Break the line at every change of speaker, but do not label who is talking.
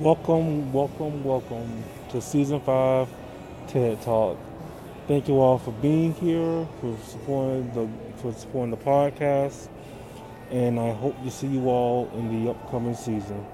Welcome, welcome, welcome to season five TED Talk. Thank you all for being here, for supporting the for supporting the podcast, and I hope to see you all in the upcoming season.